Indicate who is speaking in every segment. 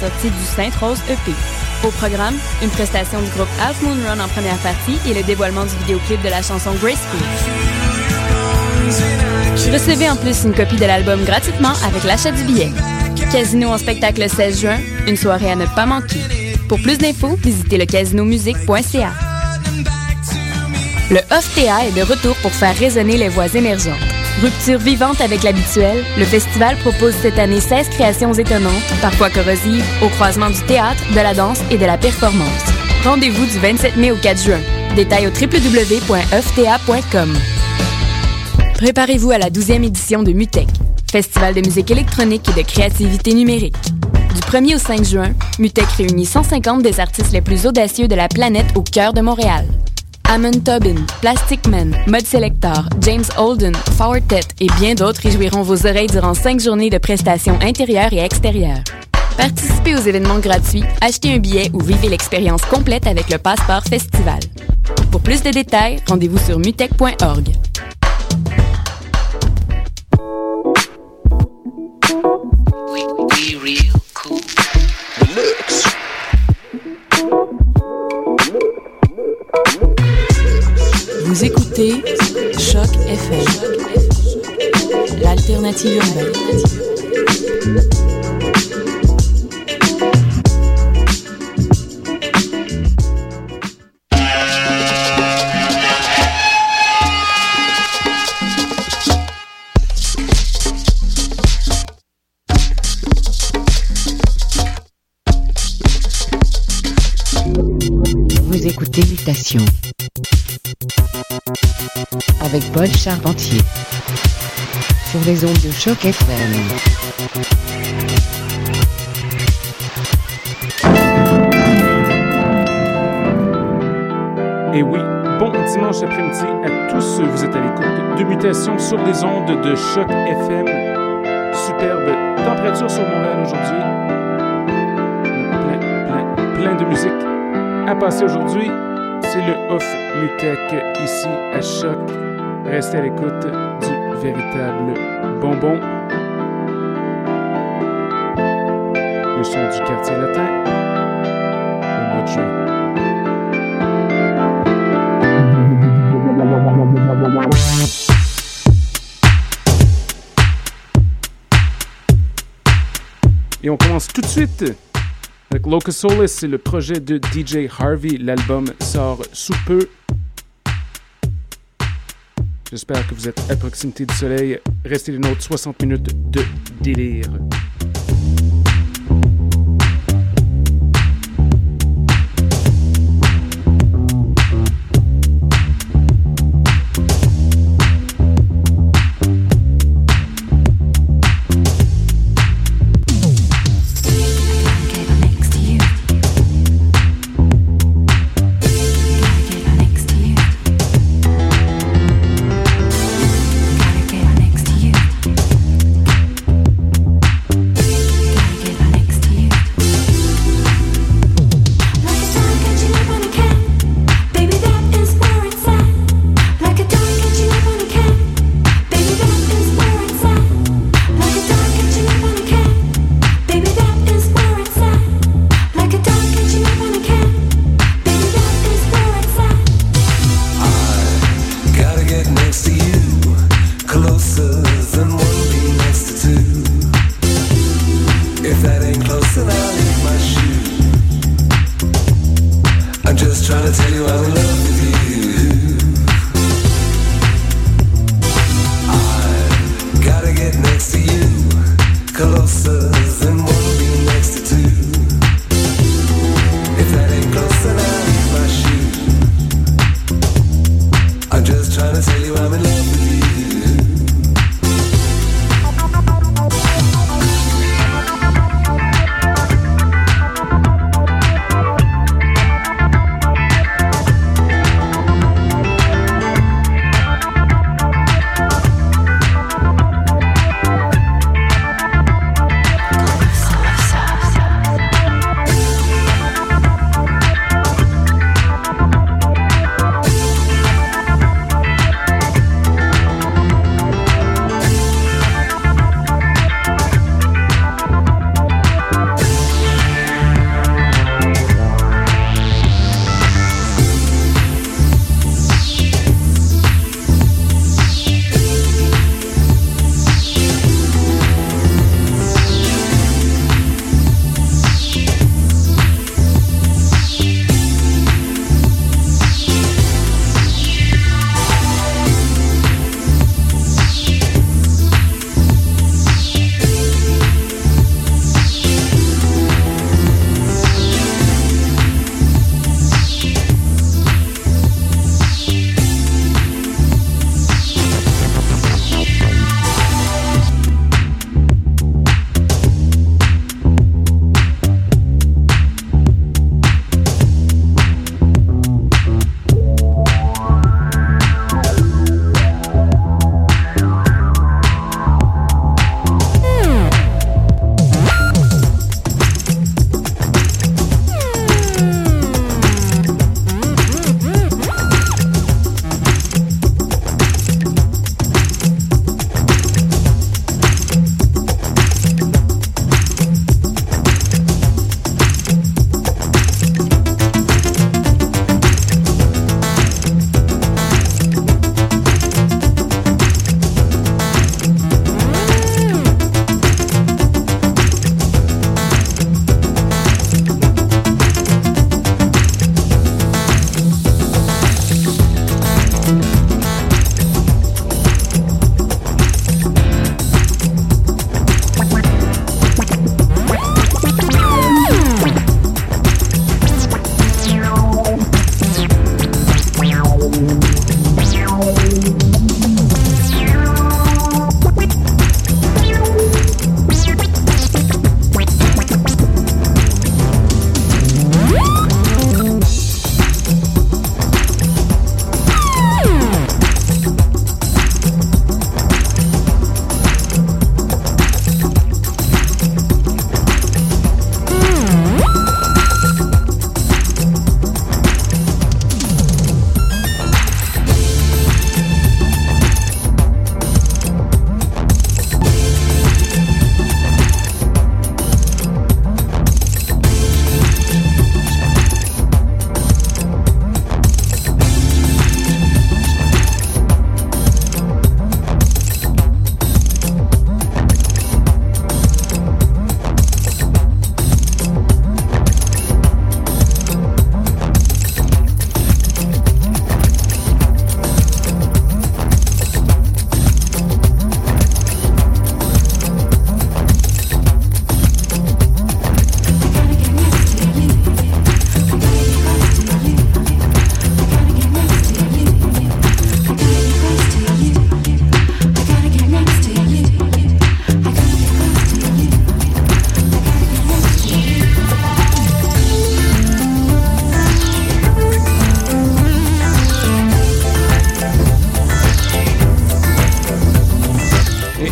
Speaker 1: sortie du Sainte-Rose EP. Au programme, une prestation du groupe Half Moon Run en première partie et le dévoilement du vidéoclip de la chanson Graceful. Recevez en plus une copie de l'album gratuitement avec l'achat du billet. Casino en spectacle le 16 juin, une soirée à ne pas manquer. Pour plus d'infos, visitez le casinomusique.ca. Le OFTA est de retour pour faire résonner les voix émergentes. Rupture vivante avec l'habituel, le festival propose cette année 16 créations étonnantes, parfois corrosives, au croisement du théâtre, de la danse et de la performance. Rendez-vous du 27 mai au 4 juin. Détails au www.fta.com. Préparez-vous à la 12e édition de MUTEC, festival de musique électronique et de créativité numérique. Du 1er au 5 juin, MUTEC réunit 150 des artistes les plus audacieux de la planète au cœur de Montréal. Amon Tobin, Plastic Man, Mud Selector, James Holden, Fortet et bien d'autres réjouiront vos oreilles durant cinq journées de prestations intérieures et extérieures. Participez aux événements gratuits, achetez un billet ou vivez l'expérience complète avec le Passeport Festival. Pour plus de détails, rendez-vous sur mutech.org.
Speaker 2: Vous écoutez Choc FM, l'alternative urbaine.
Speaker 3: Vous écoutez Mutation avec Paul Charpentier sur les ondes de choc FM.
Speaker 4: Et oui, bon dimanche après-midi à tous. Vous êtes à l'écoute de Mutation sur les ondes de choc FM. Superbe température sur Montréal aujourd'hui. Plein, plein, plein de musique à passer aujourd'hui. C'est le Off Mutec ici à Choc. Restez à l'écoute du véritable bonbon. Le son du quartier latin. Et on commence tout de suite avec Locus Solis, c'est le projet de DJ Harvey. L'album sort sous peu. J'espère que vous êtes à proximité du soleil. Restez les nôtres 60 minutes de délire.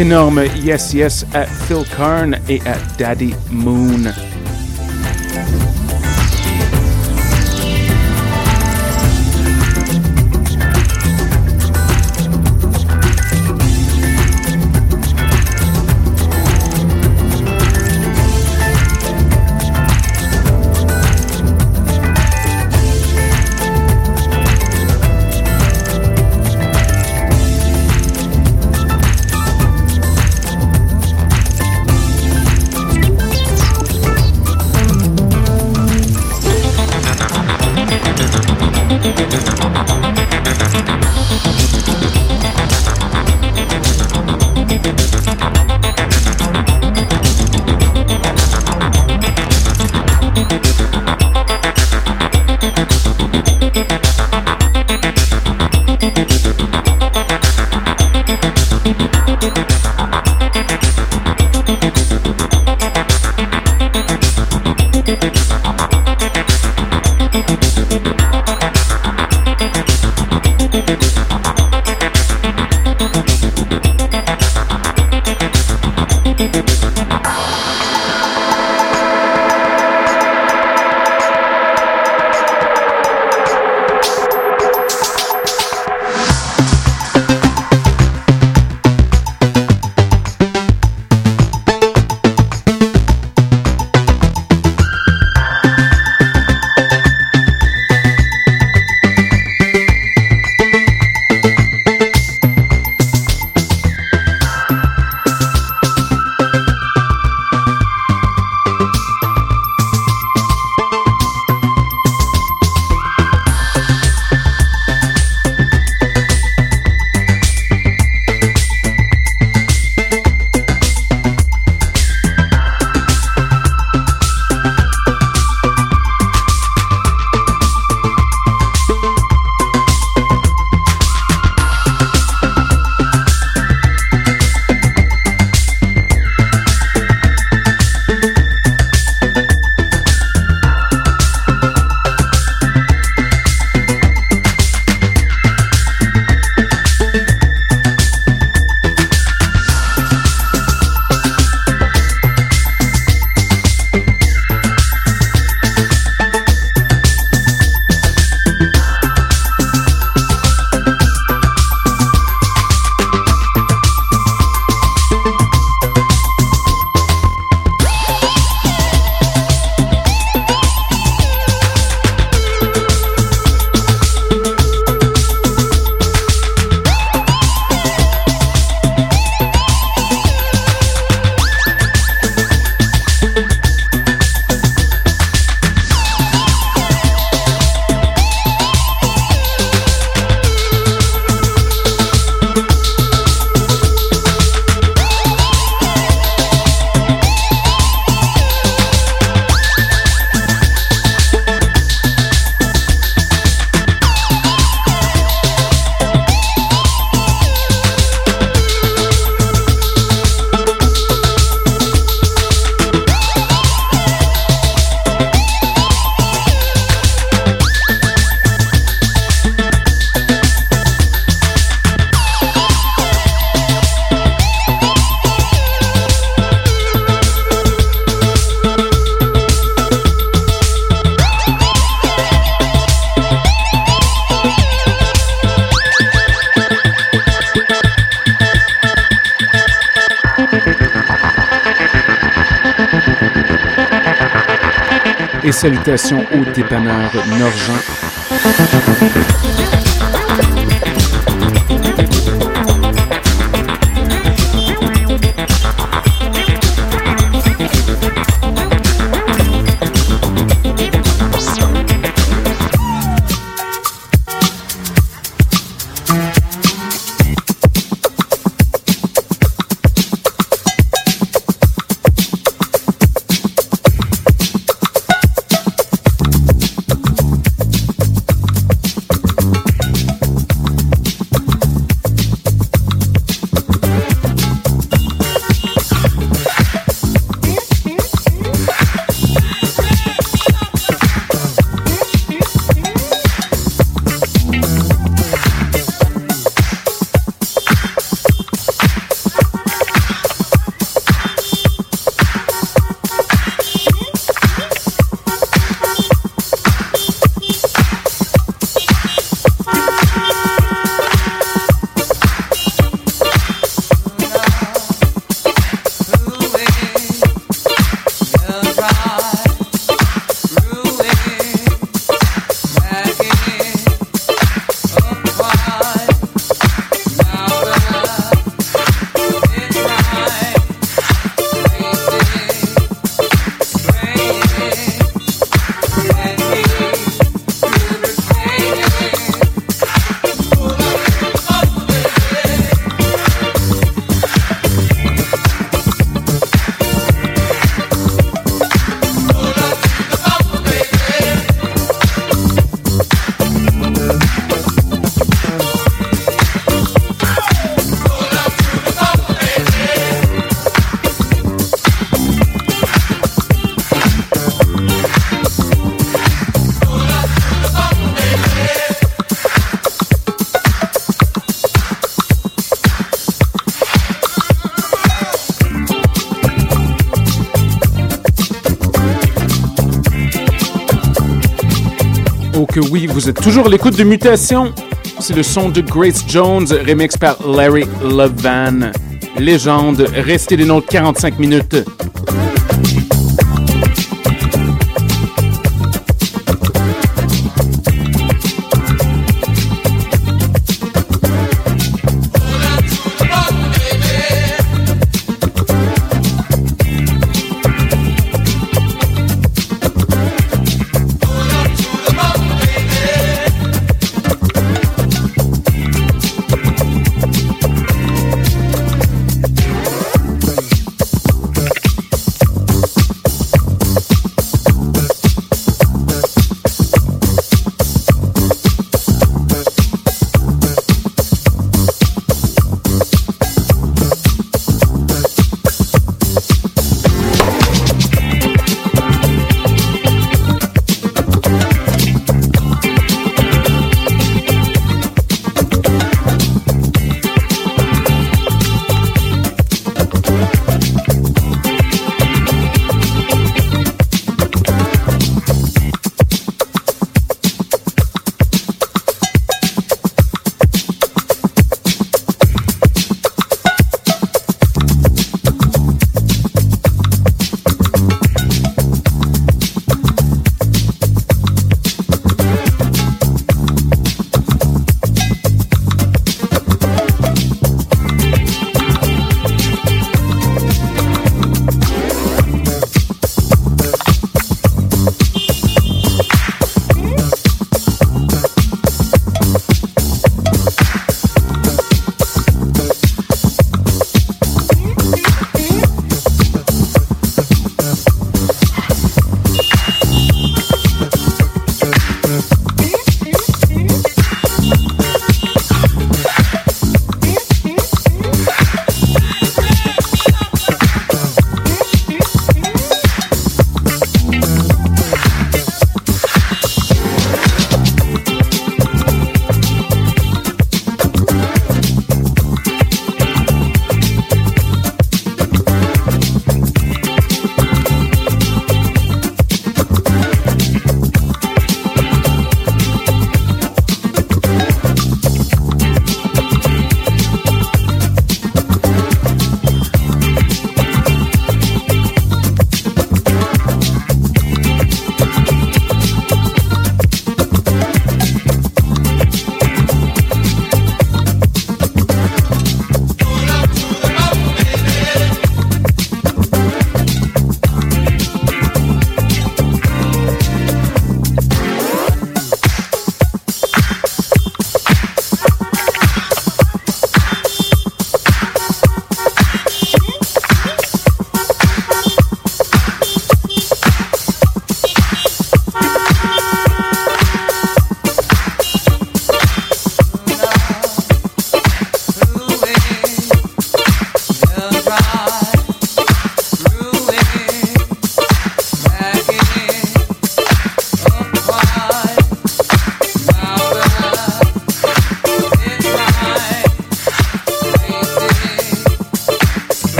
Speaker 4: Énorme yes yes à Phil Karn et eh, à Daddy Moon. Salutations aux dépanneurs Norgent. Oui, vous êtes toujours à l'écoute de Mutation. C'est le son de Grace Jones, remix par Larry Levan. Légende, restez des nôtres 45 minutes.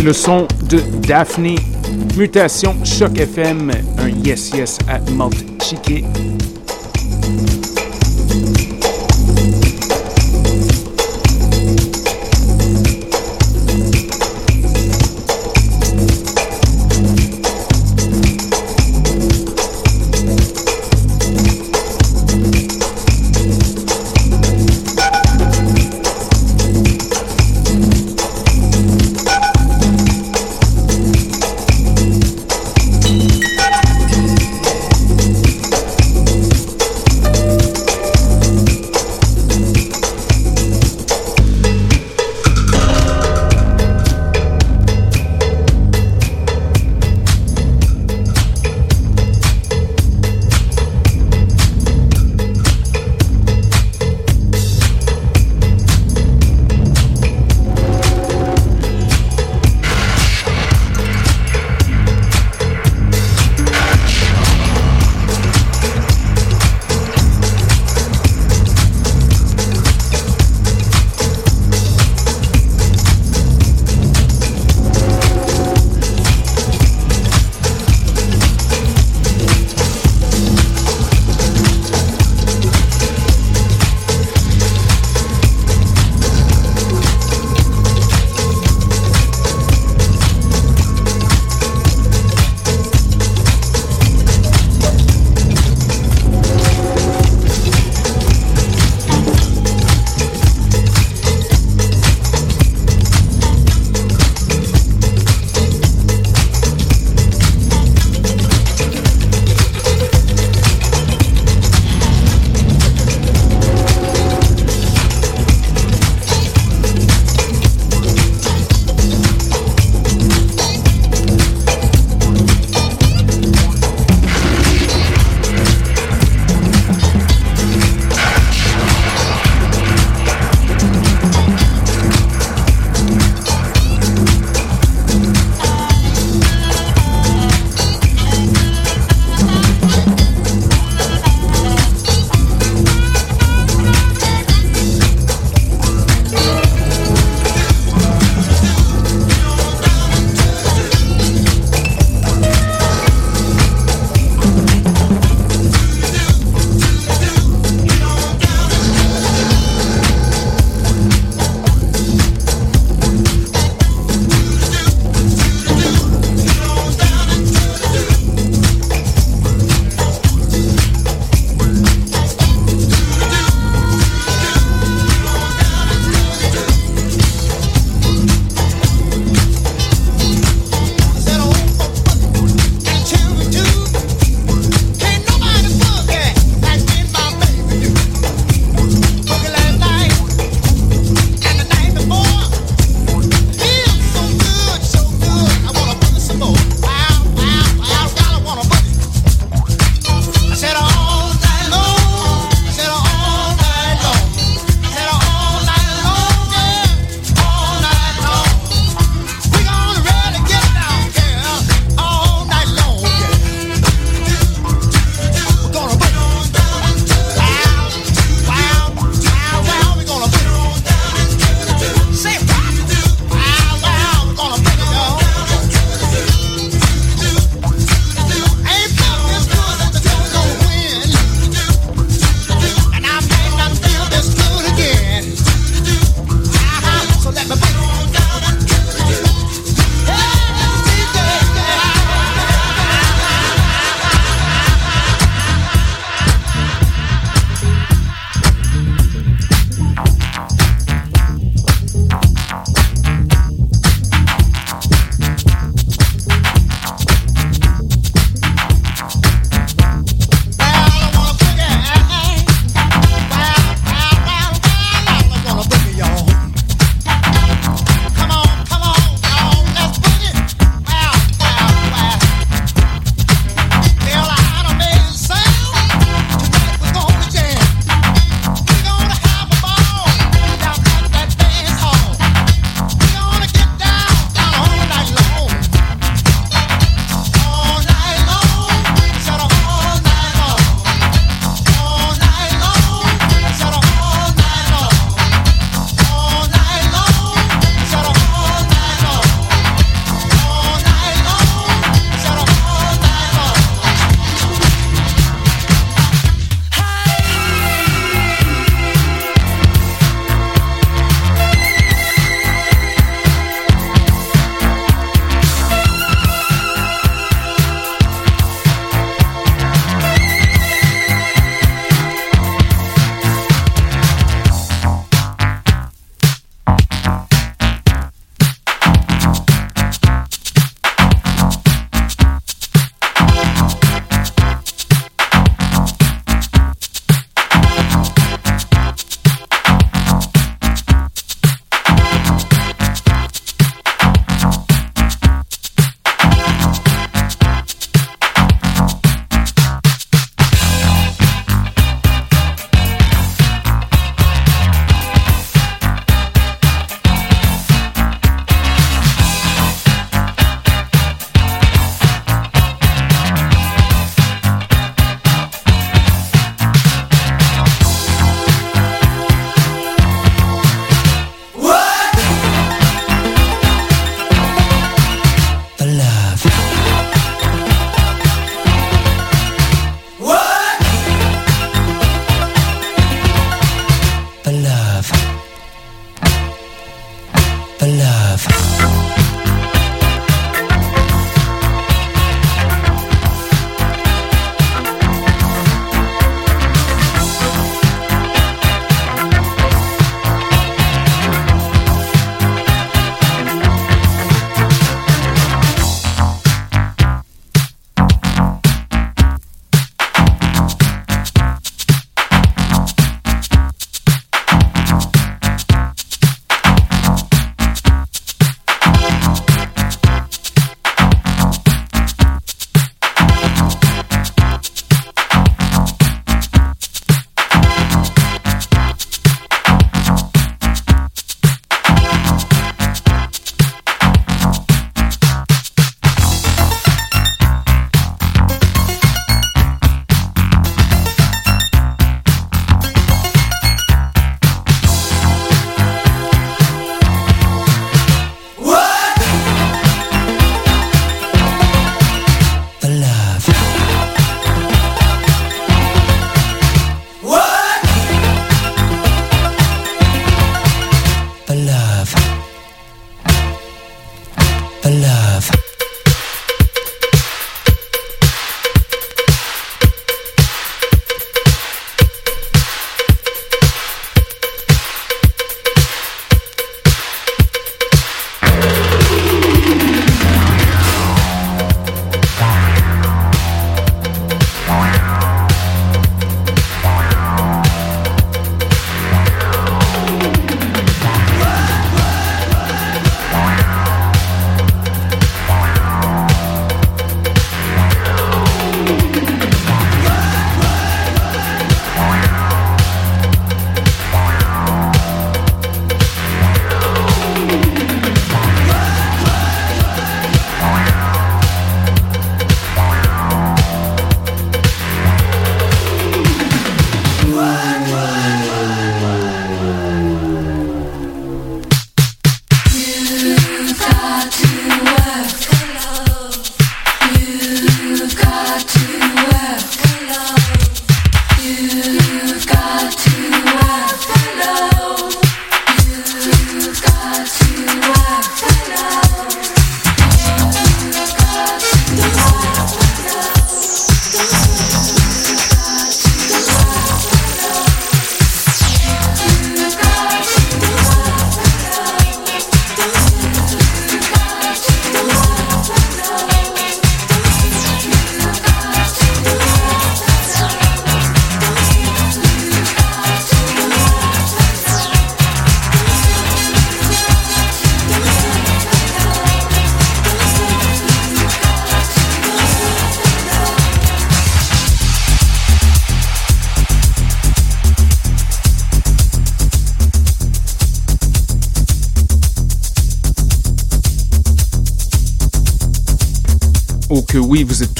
Speaker 4: C'est le son de Daphne. Mutation Choc FM. Un yes yes à Malt Chiquet.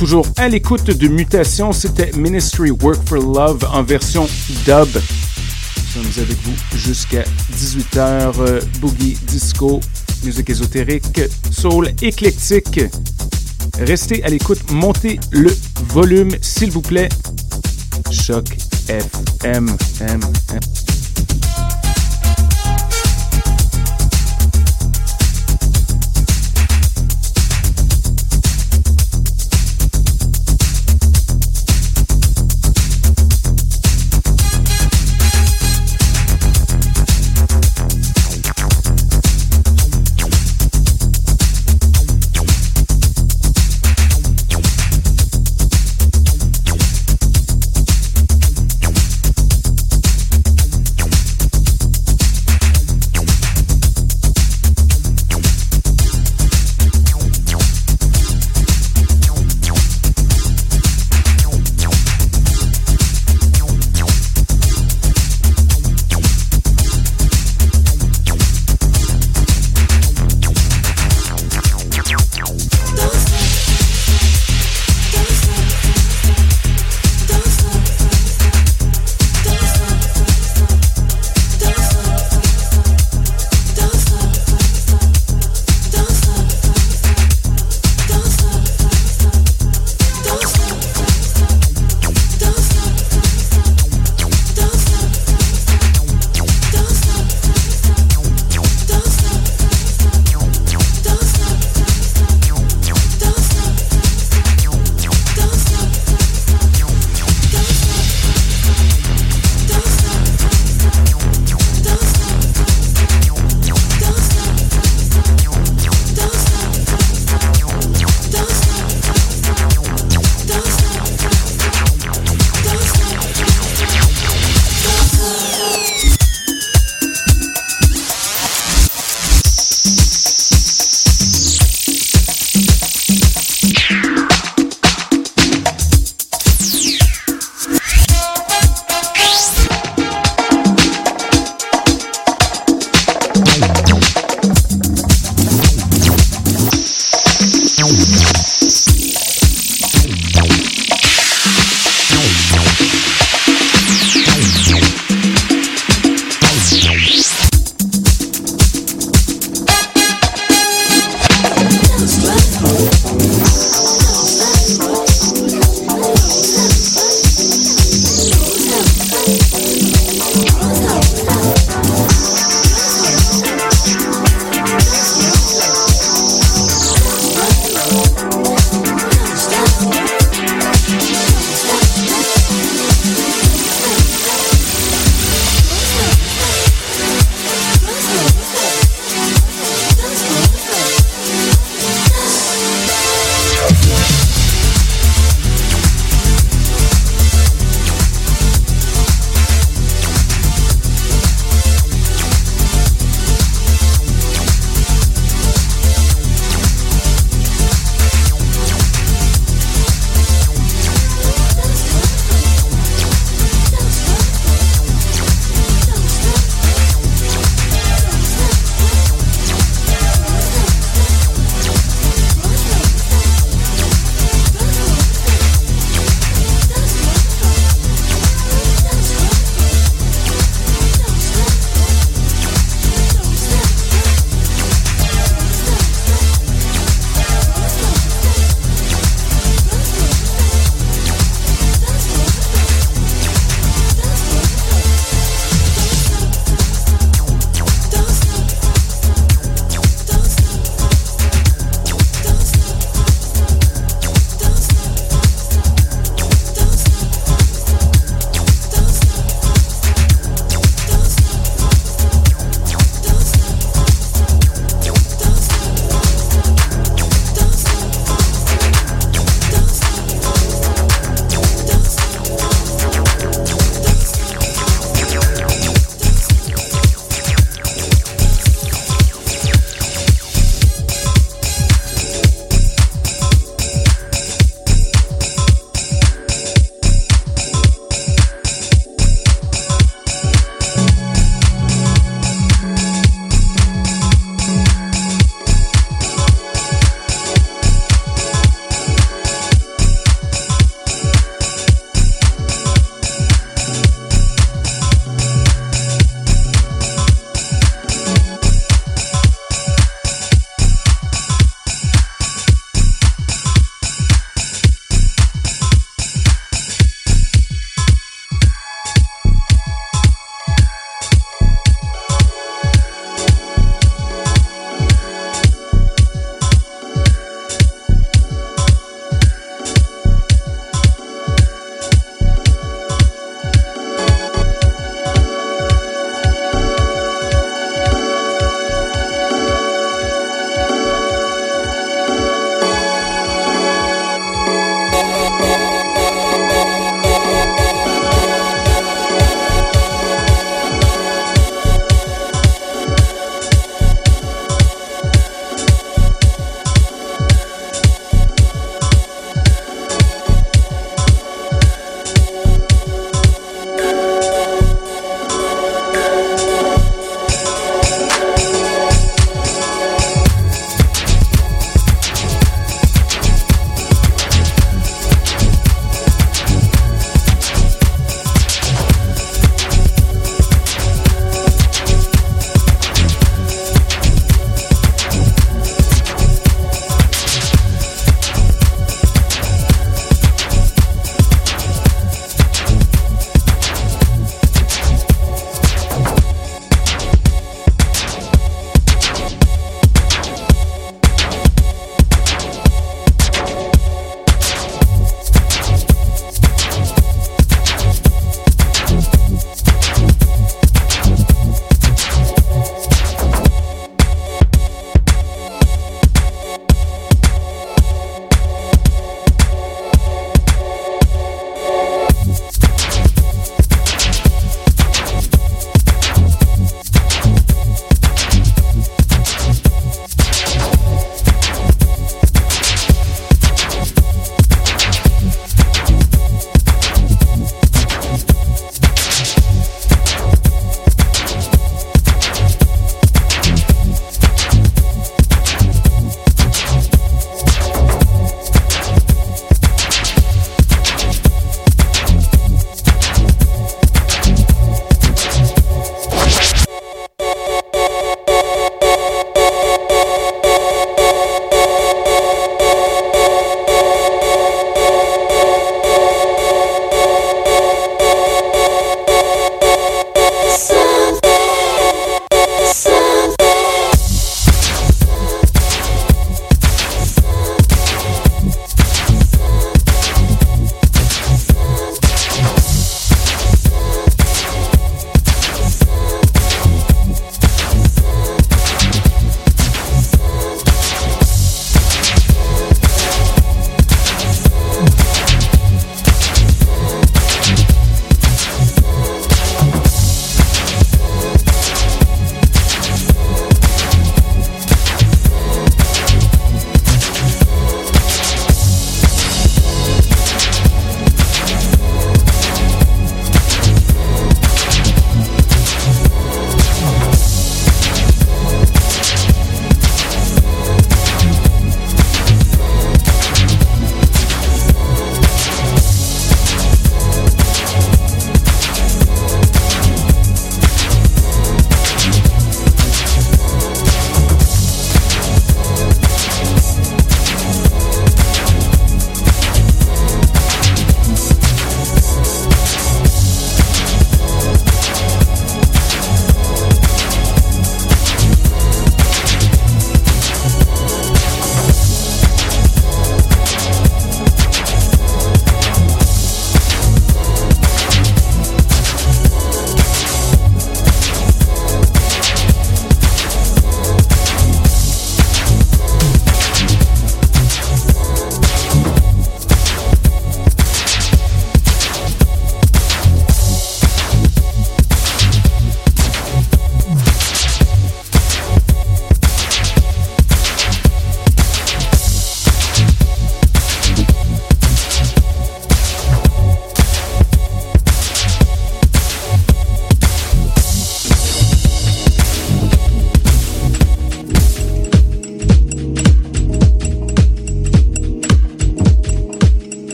Speaker 4: Toujours à l'écoute de Mutation. C'était Ministry Work for Love en version dub. Nous sommes avec vous jusqu'à 18h. Euh, boogie, disco, musique ésotérique, soul éclectique. Restez à l'écoute, montez le volume s'il vous plaît. Choc FM. M, M.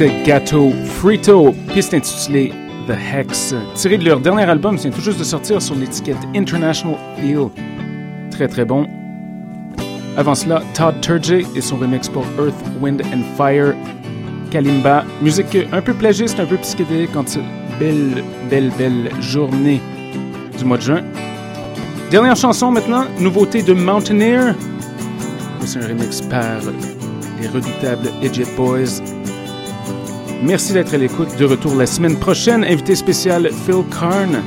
Speaker 4: c'était Gato Frito, piste intitulée The Hex, tiré de leur dernier album, vient tout juste de sortir sur l'étiquette International Feel. Très très bon. Avant cela, Todd Turgey et son remix pour Earth, Wind and Fire, Kalimba, musique un peu plagiste, un peu psychédélique quand belle, belle, belle journée du mois de juin. Dernière chanson maintenant, nouveauté de Mountaineer. C'est un remix par les redoutables Edget Boys. Merci d'être à l'écoute. De retour la semaine prochaine. Invité spécial Phil Karn.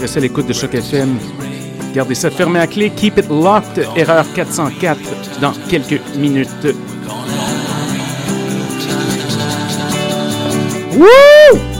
Speaker 4: Restez à l'écoute de Choc FM. Gardez ça fermé à clé. Keep it locked. Erreur 404 dans quelques minutes. Woo!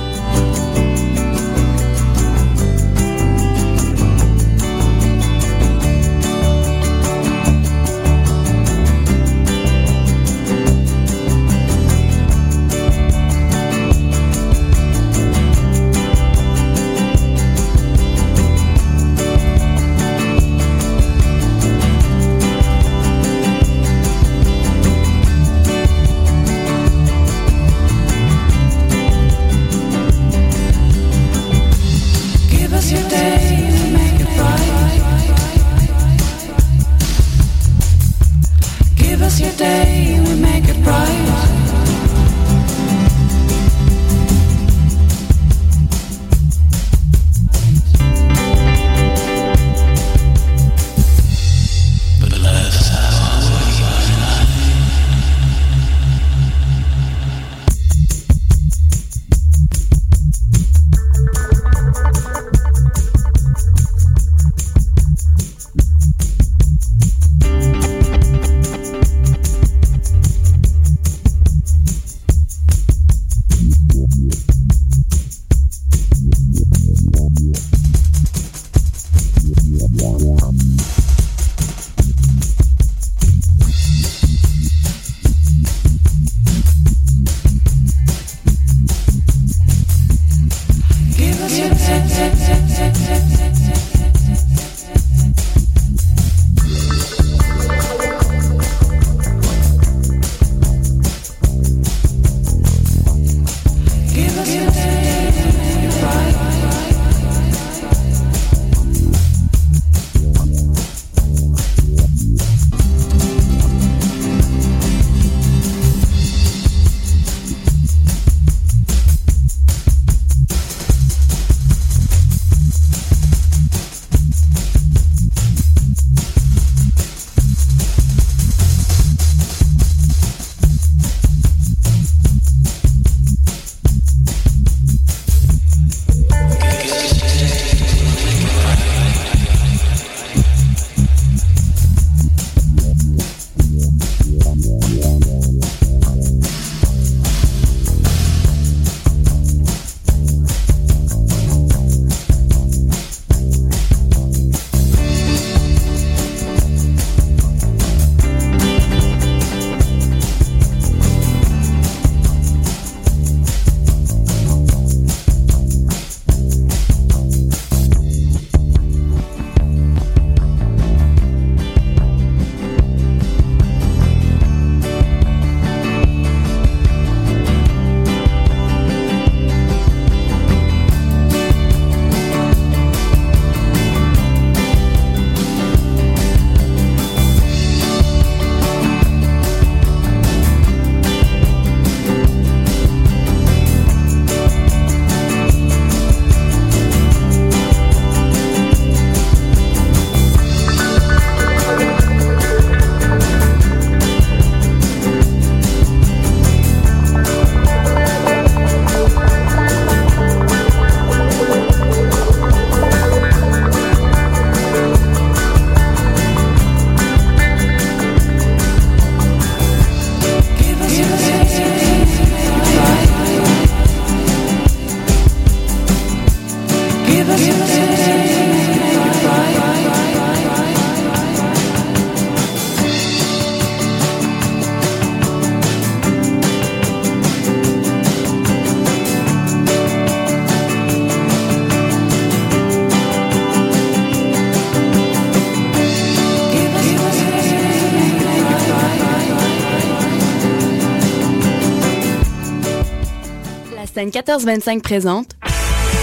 Speaker 1: 1425 présente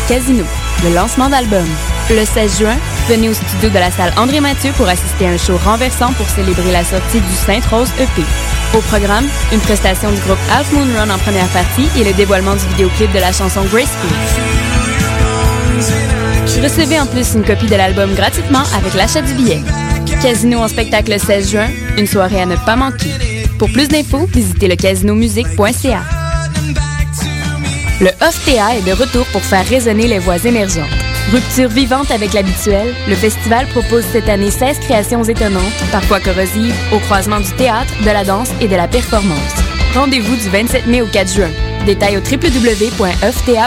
Speaker 1: Casino, le lancement d'album. Le 16 juin, venez au studio de la salle André Mathieu pour assister à un show renversant pour célébrer la sortie du Sainte-Rose EP. Au programme, une prestation du groupe Half Moon Run en première partie et le dévoilement du vidéoclip de la chanson Graceful. Recevez en plus une copie de l'album gratuitement avec l'achat du billet. Casino en spectacle le 16 juin, une soirée à ne pas manquer. Pour plus d'infos, visitez le casinomusique.ca. Le OFTA est de retour pour faire résonner les voix émergentes. Rupture vivante avec l'habituel, le festival propose cette année 16 créations étonnantes, parfois corrosives, au croisement du théâtre, de la danse et de la performance. Rendez-vous du 27 mai au 4 juin. Détails au www.ofta.ca.